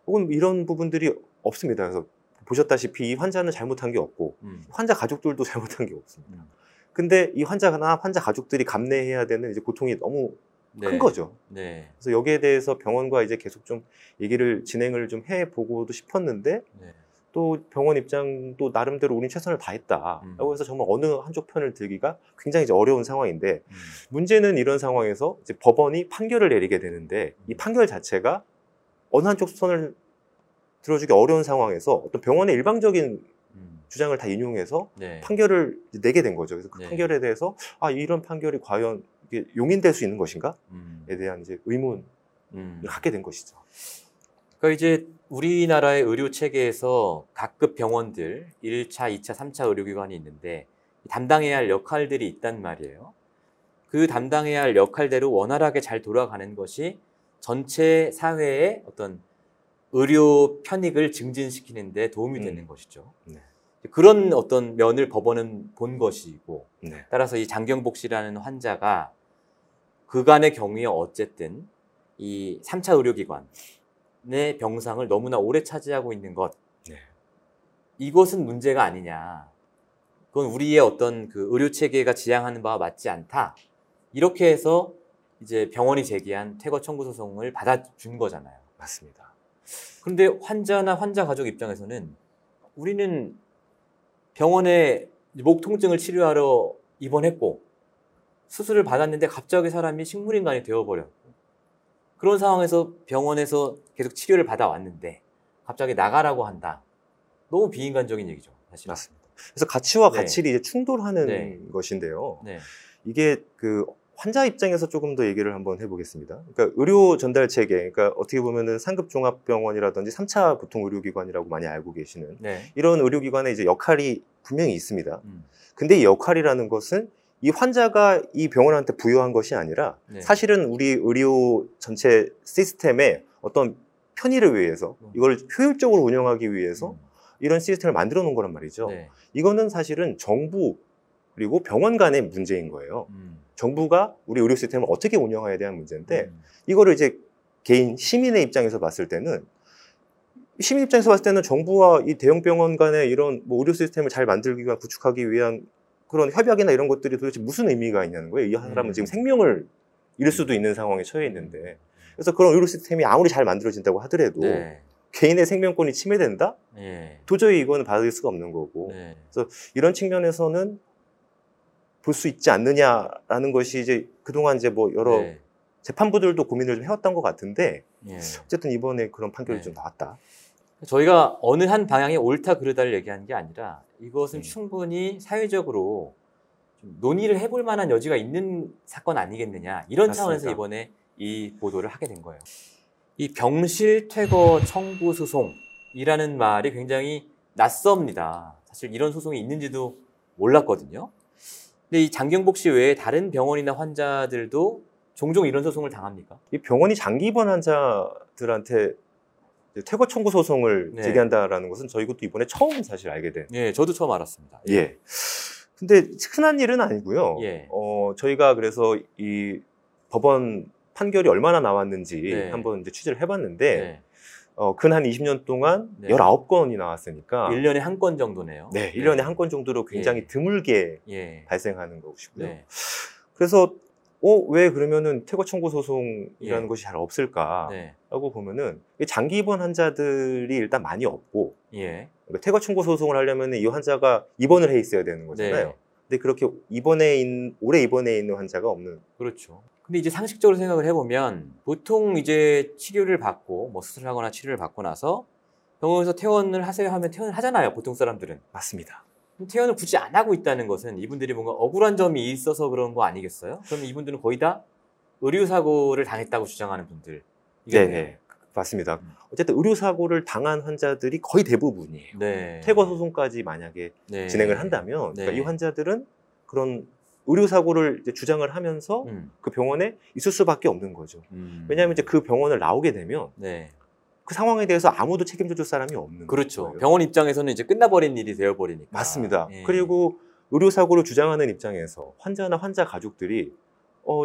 혹은 이런 부분들이 없습니다. 그래서 보셨다시피 이 환자는 잘못한 게 없고 음. 환자 가족들도 잘못한 게 없습니다. 근데 이 환자나 환자 가족들이 감내해야 되는 이제 고통이 너무 네. 큰 거죠. 네. 그래서 여기에 대해서 병원과 이제 계속 좀 얘기를 진행을 좀 해보고도 싶었는데 네. 또 병원 입장도 나름대로 우린 최선을 다했다라고 해서 정말 어느 한쪽 편을 들기가 굉장히 이제 어려운 상황인데 문제는 이런 상황에서 이제 법원이 판결을 내리게 되는데 이 판결 자체가 어느 한쪽 선을 들어주기 어려운 상황에서 어떤 병원의 일방적인 주장을 다 인용해서 네. 판결을 내게 된 거죠. 그래서 그 네. 판결에 대해서 아 이런 판결이 과연 용인될 수 있는 것인가에 대한 이제 의문을 음. 갖게 된 것이죠. 그러니까 이제 우리나라의 의료 체계에서 각급 병원들 1차, 2차, 3차 의료기관이 있는데 담당해야 할 역할들이 있단 말이에요. 그 담당해야 할 역할대로 원활하게 잘 돌아가는 것이 전체 사회의 어떤 의료 편익을 증진시키는 데 도움이 되는 것이죠. 네. 그런 어떤 면을 법원은 본 것이고 네. 따라서 이 장경복 씨라는 환자가 그간의 경우에 어쨌든 이 3차 의료기관 의 병상을 너무나 오래 차지하고 있는 것. 네. 이것은 문제가 아니냐. 그건 우리의 어떤 그 의료 체계가 지향하는 바와 맞지 않다. 이렇게 해서 이제 병원이 제기한 퇴거 청구 소송을 받아준 거잖아요. 맞습니다. 그런데 환자나 환자 가족 입장에서는 우리는 병원에 목 통증을 치료하러 입원했고 수술을 받았는데 갑자기 사람이 식물인간이 되어버렸고 그런 상황에서 병원에서 계속 치료를 받아왔는데 갑자기 나가라고 한다. 너무 비인간적인 얘기죠. 사실. 맞습니다. 그래서 가치와 네. 가치를 이제 충돌하는 네. 것인데요. 네. 이게 그 환자 입장에서 조금 더 얘기를 한번 해보겠습니다. 그러니까 의료 전달 체계, 그러니까 어떻게 보면은 상급 종합병원이라든지 3차 보통 의료기관이라고 많이 알고 계시는 네. 이런 의료기관의 이제 역할이 분명히 있습니다. 음. 근데 이 역할이라는 것은 이 환자가 이 병원한테 부여한 것이 아니라 네. 사실은 우리 의료 전체 시스템의 어떤 편의를 위해서 음. 이걸 효율적으로 운영하기 위해서 이런 시스템을 만들어 놓은 거란 말이죠. 네. 이거는 사실은 정부 그리고 병원 간의 문제인 거예요. 음. 정부가 우리 의료 시스템을 어떻게 운영해야 대한 문제인데 이거를 이제 개인 시민의 입장에서 봤을 때는 시민 입장에서 봤을 때는 정부와 이 대형 병원 간의 이런 뭐 의료 시스템을 잘 만들기 위한 구축하기 위한 그런 협약이나 이런 것들이 도대체 무슨 의미가 있냐는 거예요. 이 사람은 음. 지금 생명을 잃을 수도 있는 상황에 처해 있는데 그래서 그런 의료 시스템이 아무리 잘 만들어진다고 하더라도 네. 개인의 생명권이 침해된다? 예. 도저히 이거는 받을 수가 없는 거고 네. 그래서 이런 측면에서는 볼 수 있지 않느냐라는 것이 이제 그동안 이제 뭐 여러 네. 재판부들도 고민을 좀 해왔던 것 같은데 예. 어쨌든 이번에 그런 판결이 네. 좀 나왔다. 저희가 어느 한 방향이 옳다 그르다를 얘기하는 게 아니라 음. 이것은 충분히 사회적으로 좀 논의를 해볼 만한 여지가 있는 사건 아니겠느냐 이런 맞습니다. 차원에서 이번에 이 보도를 하게 된 거예요. 이 병실 퇴거 청구 소송이라는 말이 굉장히 낯섭니다. 사실 이런 소송이 있는지도 몰랐거든요. 근데 이 장경복 씨 외에 다른 병원이나 환자들도 종종 이런 소송을 당합니까? 이 병원이 장기 입원 환자들한테 퇴거 청구 소송을 네. 제기한다라는 것은 저희 것도 이번에 처음 사실 알게 된. 예, 저도 처음 알았습니다. 예. 근데 흔한 일은 아니고요. 예. 어, 저희가 그래서 이 법원 판결이 얼마나 나왔는지 네. 한번 이제 취재를 해봤는데 네. 어, 근 한 20년 동안 네. 19건이 나왔으니까 1년에 한 건 정도네요. 네, 1년에 한 건 정도로 굉장히 예. 드물게 예. 발생하는 것이고요. 네. 그래서 어, 왜 그러면은 퇴거 청구 소송이라는 예. 것이 잘 없을까라고 네. 보면은 이 장기 입원 환자들이 일단 많이 없고 예. 그러니까 퇴거 청구 소송을 하려면 이 환자가 입원을 해 있어야 되는 거잖아요. 네. 근데 그렇게 입원해 있는 오래 입원해 있는 환자가 없는 그렇죠. 근데 이제 상식적으로 생각을 해보면 보통 이제 치료를 받고 뭐 수술하거나 치료를 받고 나서 병원에서 퇴원을 하세요 하면 퇴원을 하잖아요. 보통 사람들은. 맞습니다. 그럼 퇴원을 굳이 안 하고 있다는 것은 이분들이 뭔가 억울한 점이 있어서 그런 거 아니겠어요? 그러면 이분들은 거의 다 의료사고를 당했다고 주장하는 분들. 네, 맞습니다. 어쨌든 의료 사고를 당한 환자들이 거의 대부분이에요. 네. 퇴거 소송까지 만약에 네. 진행을 한다면 그러니까 네. 이 환자들은 그런 의료 사고를 이제 주장을 하면서 음. 그 병원에 있을 수밖에 없는 거죠. 음. 왜냐하면 이제 그 병원을 나오게 되면 네. 그 상황에 대해서 아무도 책임져 줄 사람이 없는 그렇죠. 거예요. 병원 입장에서는 이제 끝나버린 일이 되어버리니까. 맞습니다. 예. 그리고 의료 사고를 주장하는 입장에서 환자나 환자 가족들이 어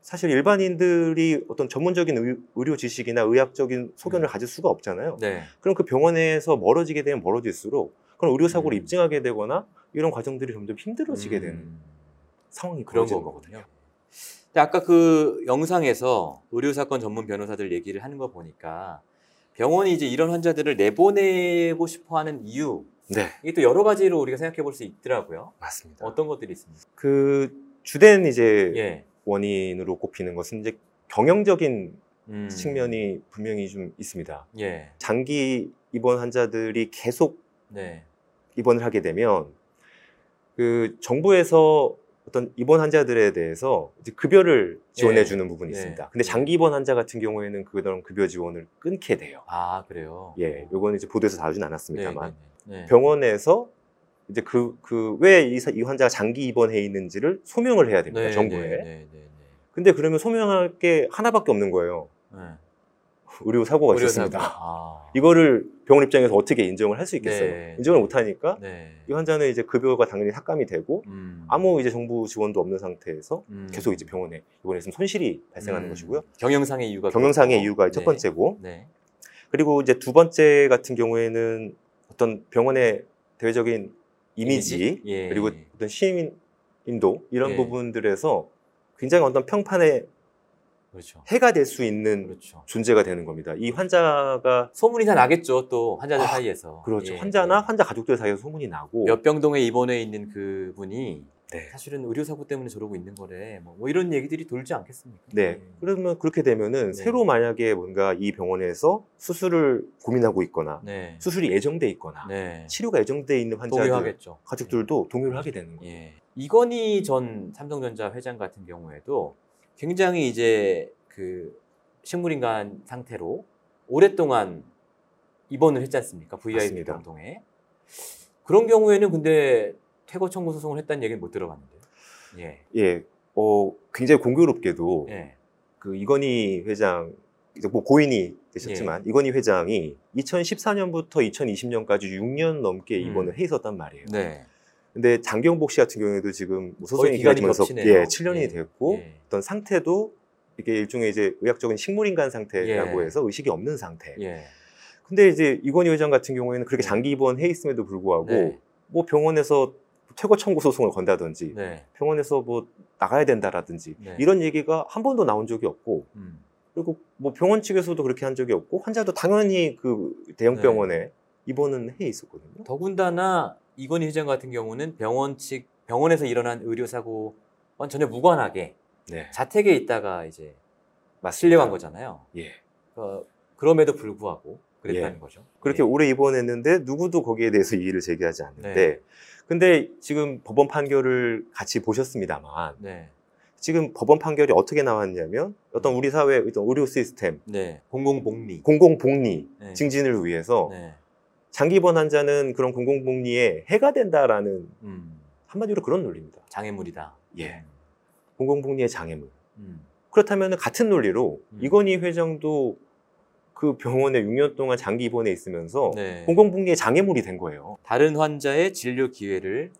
사실 일반인들이 어떤 전문적인 의, 의료 지식이나 의학적인 소견을 가질 수가 없잖아요. 네. 그럼 그 병원에서 멀어지게 되면 멀어질수록 그런 의료 사고를 음. 입증하게 되거나 이런 과정들이 점점 힘들어지게 되는 음. 상황이 그런 거거든요. 아까 그 영상에서 의료 사건 전문 변호사들 얘기를 하는 거 보니까 병원이 이제 이런 환자들을 내보내고 싶어 하는 이유, 네, 이게 또 여러 가지로 우리가 생각해 볼 수 있더라고요. 맞습니다. 어떤 것들이 있습니까? 그 주된 이제 예. 원인으로 꼽히는 것은 이제 경영적인 음. 측면이 분명히 좀 있습니다. 예. 장기 입원 환자들이 계속 네. 입원을 하게 되면 그 정부에서 어떤 입원 환자들에 대해서 급여를 지원해 예. 주는 부분이 네. 있습니다. 근데 장기 입원 환자 같은 경우에는 그런 급여 지원을 끊게 돼요. 아, 그래요? 예, 요거는 이제 보도에서 다루진 않았습니다만 네, 네, 네. 병원에서 이제 그 그 왜이 이 환자가 장기 입원해 있는지를 소명을 해야 됩니다 네, 정부에. 네, 네, 네, 근데 그러면 소명할 게 하나밖에 없는 거예요. 네. 의료 사고가 의료 있었습니다. 사고. 아. 이거를 병원 입장에서 어떻게 인정을 할 수 있겠어요? 네. 인정을 못 하니까 네. 이 환자는 이제 급여가 당연히 삭감이 되고 음. 아무 이제 정부 지원도 없는 상태에서 음. 계속 이제 병원에 입원했으면 손실이 발생하는 음. 것이고요. 경영상의 이유가 경영상의 그렇고. 이유가 첫 네. 번째고 네. 그리고 이제 두 번째 같은 경우에는 어떤 병원의 대외적인 이미지, 이미지? 예. 그리고 어떤 시민인도 이런 예. 부분들에서 굉장히 어떤 평판에 그렇죠. 해가 될 수 있는 존재가 되는 겁니다. 이 환자가 소문이 다 나겠죠. 또 환자들 사이에서. 그렇죠. 예. 환자나 환자 가족들 사이에서 소문이 나고 몇 병동에 입원해 있는 그분이 네. 사실은 의료 사고 때문에 저러고 있는 거래. 뭐, 뭐 이런 얘기들이 돌지 않겠습니까? 네. 그러면 그렇게 되면은 새로 만약에 뭔가 이 병원에서 수술을 고민하고 있거나 네. 수술이 예정돼 있거나 네. 치료가 예정돼 있는 환자들 동요하겠죠. 가족들도 동요를 하게 되는 거예요. 예. 이건희 전 삼성전자 회장 같은 경우에도 굉장히 이제 그 식물인간 상태로 오랫동안 입원을 했지 않습니까? VIP 맞습니다. 병동에. 그런 경우에는 근데 퇴거 청구 소송을 했다는 얘기는 못 들어봤는데요. 예. 예, 어 굉장히 공교롭게도 예. 그 이건희 회장 이제 뭐 고인이 되셨지만 예. 이건희 회장이 2014년부터 2020년까지 6년 넘게 입원을 해 있었단 말이에요. 음. 네. 근데 장경복 씨 같은 경우에도 지금 뭐 소송이 기간이 길어지면서. 예, 7년이 예. 됐고 예. 어떤 상태도 이게 일종의 이제 의학적인 식물인간 상태라고 예. 해서 의식이 없는 상태. 예. 근데 이제 이건희 회장 같은 경우에는 그렇게 장기 입원해 있음에도 불구하고 네. 뭐 병원에서 퇴거 청구 소송을 건다든지 네. 병원에서 뭐 나가야 된다라든지 네. 이런 얘기가 한 번도 나온 적이 없고 음. 그리고 뭐 병원 측에서도 그렇게 한 적이 없고 환자도 당연히 그 대형 네. 병원에 입원은 해 있었거든요. 더군다나 이건희 회장 같은 경우는 병원 측 병원에서 일어난 의료 사고와 전혀 무관하게 네. 자택에 있다가 이제 맞습니다. 실려간 거잖아요. 예. 어, 그럼에도 불구하고 그랬다는 예. 거죠. 그렇게 오래 입원했는데 누구도 거기에 대해서 이의를 제기하지 않는데 네. 근데 지금 법원 판결을 같이 보셨습니다만 네. 지금 법원 판결이 어떻게 나왔냐면 어떤 우리 사회 어떤 의료 시스템 네. 공공복리. 공공복리 네. 증진을 위해서 네. 장기 입원 환자는 그런 공공복리에 해가 된다라는 음. 한마디로 그런 논리입니다. 장애물이다. 예. 공공복리의 장애물. 음. 그렇다면 같은 논리로 이건희 회장도 그 병원에 6년 동안 장기 입원해 있으면서 네. 공공복리의 장애물이 된 거예요. 다른 환자의 진료 기회를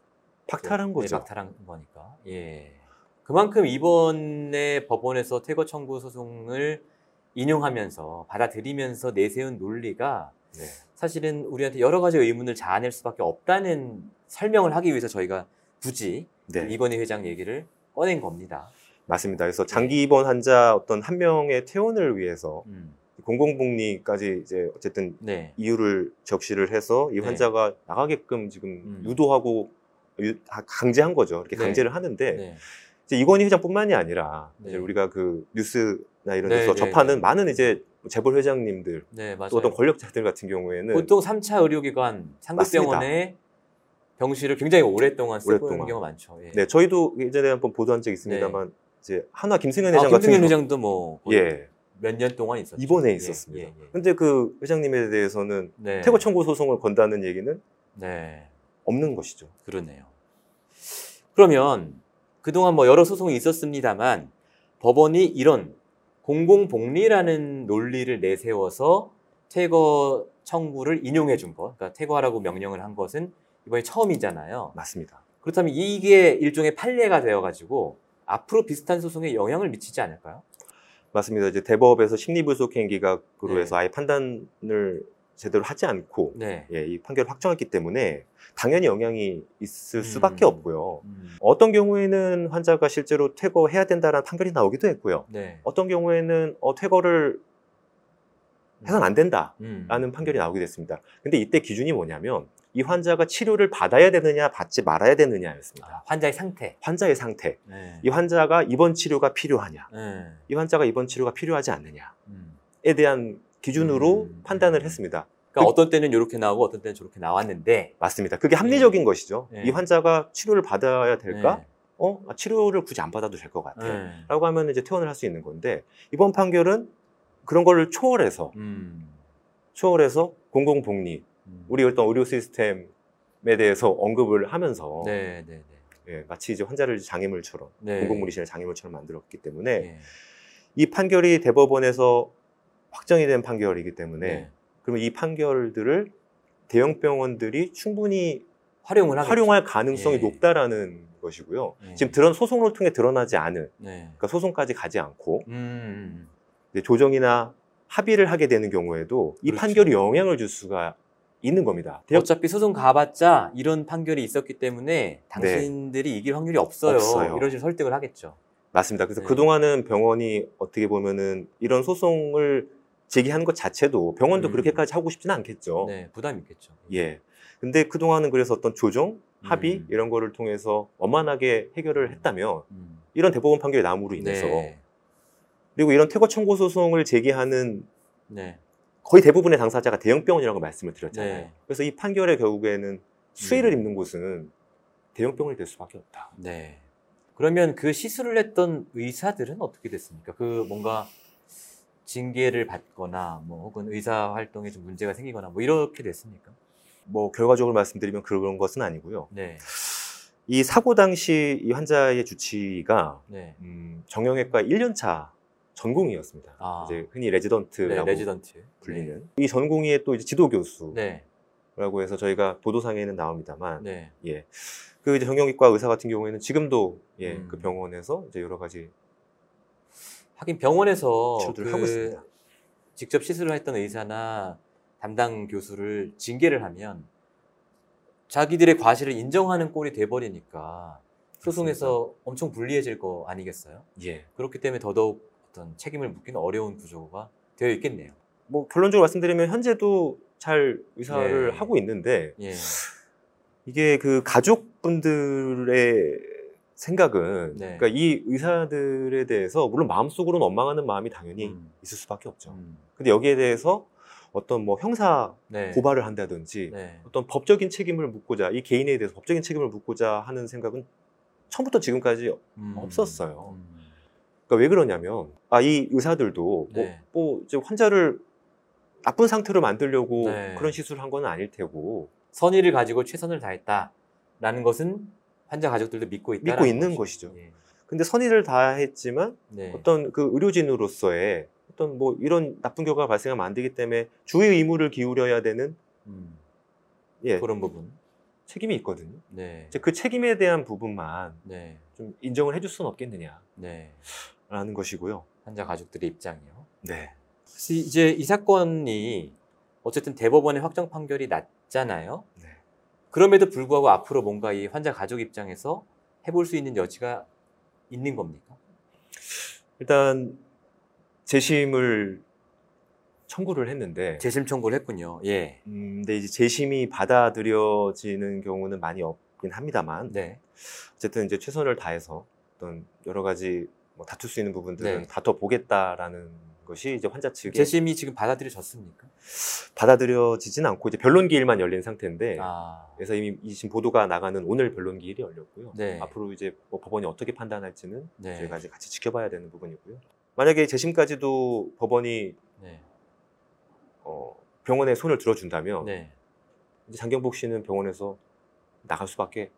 박탈한 네, 거죠. 박탈한 거니까. 예. 그만큼 이번에 법원에서 퇴거 청구 소송을 인용하면서 받아들이면서 내세운 논리가 네. 사실은 우리한테 여러 가지 의문을 자아낼 수밖에 없다는 설명을 하기 위해서 저희가 굳이 네. 이건희 회장 얘기를 꺼낸 겁니다. 맞습니다. 그래서 장기 입원 환자 어떤 한 명의 퇴원을 위해서 음. 공공복리까지 이제 어쨌든 네. 이유를 적시를 해서 이 네. 환자가 나가게끔 지금 유도하고 유- 아, 강제한 거죠. 이렇게 네. 강제를 하는데 네. 이제 이건희 회장뿐만이 아니라 네. 우리가 그 뉴스나 이런 네, 데서 네, 접하는 네. 많은 이제 재벌 회장님들 네. 또 어떤 권력자들 같은 경우에는 보통 3차 의료기관 상급병원의 병실을 굉장히 오랫동안 쓰고 있는 오랫동안. 경우가 많죠. 예. 네, 저희도 예전에 한번 보도한 적이 있습니다만 이제 한화 김승현 아, 회장 같은 김승현 회장도 뭐 예. 몇년 동안 있었죠. 입원해 예, 있었습니다. 예, 예. 근데 그 회장님에 대해서는 네. 퇴거 청구 소송을 건다는 얘기는 네. 없는 것이죠. 그러네요. 그러면 그동안 뭐 여러 소송이 있었습니다만 법원이 이런 공공복리라는 논리를 내세워서 퇴거 청구를 인용해 준 것, 그러니까 퇴거하라고 명령을 한 것은 이번에 처음이잖아요. 맞습니다. 그렇다면 이게 일종의 판례가 되어가지고 앞으로 비슷한 소송에 영향을 미치지 않을까요? 맞습니다. 이제 대법에서 심리불속행 기각으로 네. 해서 아예 판단을 제대로 하지 않고 네. 예, 이 판결을 확정했기 때문에 당연히 영향이 있을 음. 수밖에 없고요. 어떤 경우에는 환자가 실제로 퇴거해야 된다라는 판결이 나오기도 했고요. 네. 어떤 경우에는 어, 퇴거를 해서는 안 된다라는 음. 판결이 나오기도 했습니다. 근데 이때 기준이 뭐냐면 이 환자가 치료를 받아야 되느냐 받지 말아야 되느냐였습니다. 환자의 상태. 환자의 상태. 네. 이 환자가 입원 치료가 필요하냐. 네. 이 환자가 입원 치료가 필요하지 않느냐에 음. 대한 기준으로 판단을 했습니다. 그러니까 어떤 때는 이렇게 나오고 어떤 때는 저렇게 나왔는데 맞습니다. 그게 합리적인 것이죠. 네. 이 환자가 치료를 받아야 될까? 네. 어? 아, 치료를 굳이 안 받아도 될 것 같아. 네. 라고 하면 이제 퇴원을 할 수 있는 건데 이번 판결은 그런 거를 초월해서 음. 초월해서 공공복리 우리 어떤 의료 시스템에 대해서 언급을 하면서 네, 네, 네. 예, 마치 이제 환자를 장애물처럼 네. 공공물리신을 장애물처럼 만들었기 때문에 네. 이 판결이 대법원에서 확정이 된 판결이기 때문에 네. 그러면 이 판결들을 대형 병원들이 충분히 활용을 하겠죠. 활용할 가능성이 예. 높다라는 것이고요. 네. 지금 드런 소송을 통해 드러나지 않은 네. 그러니까 소송까지 가지 않고 음. 이제 조정이나 합의를 하게 되는 경우에도 이 그렇죠. 판결이 영향을 줄 수가 있는 겁니다. 어차피 소송 가봤자 이런 판결이 있었기 때문에 당신들이 이길 확률이 없어요. 네. 없어요. 이런 식으로 설득을 하겠죠. 맞습니다. 그래서 네. 그동안은 병원이 어떻게 보면은 이런 소송을 제기하는 것 자체도 병원도 그렇게까지 하고 싶지는 않겠죠. 음. 네, 부담이 있겠죠. 예. 근데 그동안은 그래서 어떤 조정, 합의 음. 이런 거를 통해서 원만하게 해결을 했다면 이런 대법원 판결이 나옴으로 인해서 네. 그리고 이런 퇴거 청구 소송을 제기하는 네. 거의 대부분의 당사자가 대형 병원이라고 말씀을 드렸잖아요. 네. 그래서 이 판결의 결국에는 수혜를 음. 입는 곳은 대형 병원이 될 수밖에 없다. 네. 그러면 그 시술을 했던 의사들은 어떻게 됐습니까? 그 뭔가 징계를 받거나 뭐 혹은 의사 활동에 좀 문제가 생기거나 뭐 이렇게 됐습니까? 뭐 결과적으로 말씀드리면 그런 것은 아니고요. 네. 이 사고 당시 이 환자의 주치의가 네. 음, 정형외과 1년차 전공의였습니다. 아. 이제 흔히 레지던트라고 네, 레지던트. 불리는 이 전공의의 또 이제 지도 교수라고 네. 해서 저희가 보도상에는 나옵니다만, 네. 예, 그 이제 정형외과 의사 같은 경우에는 지금도 예, 음. 그 병원에서 이제 여러 가지 하긴 병원에서 치료들을 그 하고 있습니다. 직접 시술을 했던 의사나 담당 교수를 징계를 하면 자기들의 과실을 인정하는 꼴이 돼버리니까 소송에서 엄청 불리해질 거 아니겠어요? 예. 그렇기 때문에 더더욱 어떤 책임을 묻기는 어려운 구조가 되어 있겠네요. 뭐 결론적으로 말씀드리면 현재도 잘 의사를 예. 하고 있는데 예. 이게 그 가족분들의 생각은 네. 그러니까 이 의사들에 대해서 물론 마음속으로는 원망하는 마음이 당연히 음. 있을 수밖에 없죠. 근데 여기에 대해서 어떤 뭐 형사 네. 고발을 한다든지 네. 어떤 법적인 책임을 묻고자 이 개인에 대해서 법적인 책임을 묻고자 하는 생각은 처음부터 지금까지 음. 없었어요. 그러니까 왜 그러냐면 아 이 의사들도 네. 뭐, 뭐 이제 환자를 나쁜 상태로 만들려고 네. 그런 시술을 한 건 아닐 테고 선의를 가지고 최선을 다했다라는 것은 환자 가족들도 믿고 있다. 믿고 있는 것이죠. 근데 선의를 다했지만 네. 어떤 그 의료진으로서의 어떤 뭐 이런 나쁜 결과가 발생하면 안 되기 때문에 주의 의무를 기울여야 되는 음. 예 그런 부분 책임이 있거든요. 네. 이제 그 책임에 대한 부분만 네. 좀 인정을 해줄 수는 없겠느냐라는 네. 것이고요. 환자 가족들의 입장이요. 네. 이제 이 사건이 어쨌든 대법원의 확정 판결이 났잖아요. 네. 그럼에도 불구하고 앞으로 뭔가 이 환자 가족 입장에서 해볼 수 있는 여지가 있는 겁니까? 일단 재심을 청구를 했는데 재심 청구를 했군요. 예. 음, 근데 이제 재심이 받아들여지는 경우는 많이 없긴 합니다만 네. 어쨌든 이제 최선을 다해서 어떤 여러 가지 뭐 다툴 수 있는 부분들은 네. 다퉈 보겠다라는 것이 이제 환자 측에 재심이 지금 받아들여졌습니까? 받아들여지진 않고 이제 변론 기일만 열린 상태인데 아. 그래서 이미 이 지금 보도가 나가는 오늘 변론 기일이 열렸고요. 네. 앞으로 이제 뭐 법원이 어떻게 판단할지는 네. 저희가 이제 같이 지켜봐야 되는 부분이고요. 만약에 재심까지도 법원이 네. 어, 병원에 손을 들어준다면 네. 이제 장경복 씨는 병원에서 나갈 수밖에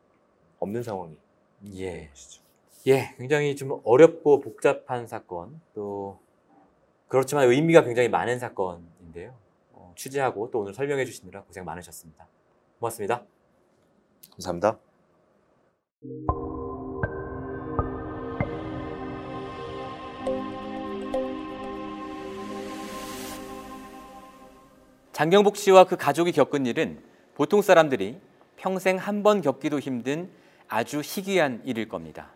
없는 상황이 예. 예, 굉장히 좀 어렵고 복잡한 사건, 또 그렇지만 의미가 굉장히 많은 사건인데요. 어, 취재하고 또 오늘 설명해 주시느라 고생 많으셨습니다. 고맙습니다. 감사합니다. 장경복 씨와 그 가족이 겪은 일은 보통 사람들이 평생 한 번 겪기도 힘든 아주 희귀한 일일 겁니다.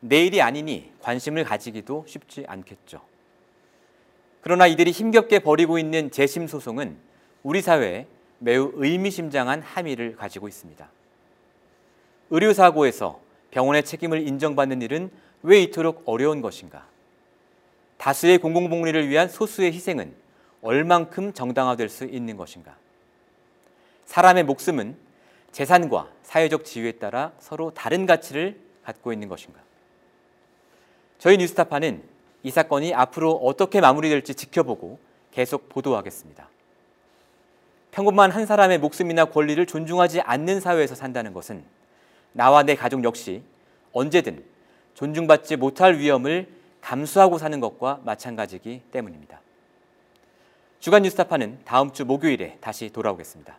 내 일이 아니니 관심을 가지기도 쉽지 않겠죠. 그러나 이들이 힘겹게 벌이고 있는 재심 소송은 우리 사회에 매우 의미심장한 함의를 가지고 있습니다. 의료사고에서 병원의 책임을 인정받는 일은 왜 이토록 어려운 것인가? 다수의 공공복리를 위한 소수의 희생은 얼만큼 정당화될 수 있는 것인가? 사람의 목숨은 재산과 사회적 지위에 따라 서로 다른 가치를 갖고 있는 것인가? 저희 뉴스타파는 이 사건이 앞으로 어떻게 마무리될지 지켜보고 계속 보도하겠습니다. 평범한 한 사람의 목숨이나 권리를 존중하지 않는 사회에서 산다는 것은 나와 내 가족 역시 언제든 존중받지 못할 위험을 감수하고 사는 것과 마찬가지이기 때문입니다. 주간 뉴스타파는 다음 주 목요일에 다시 돌아오겠습니다.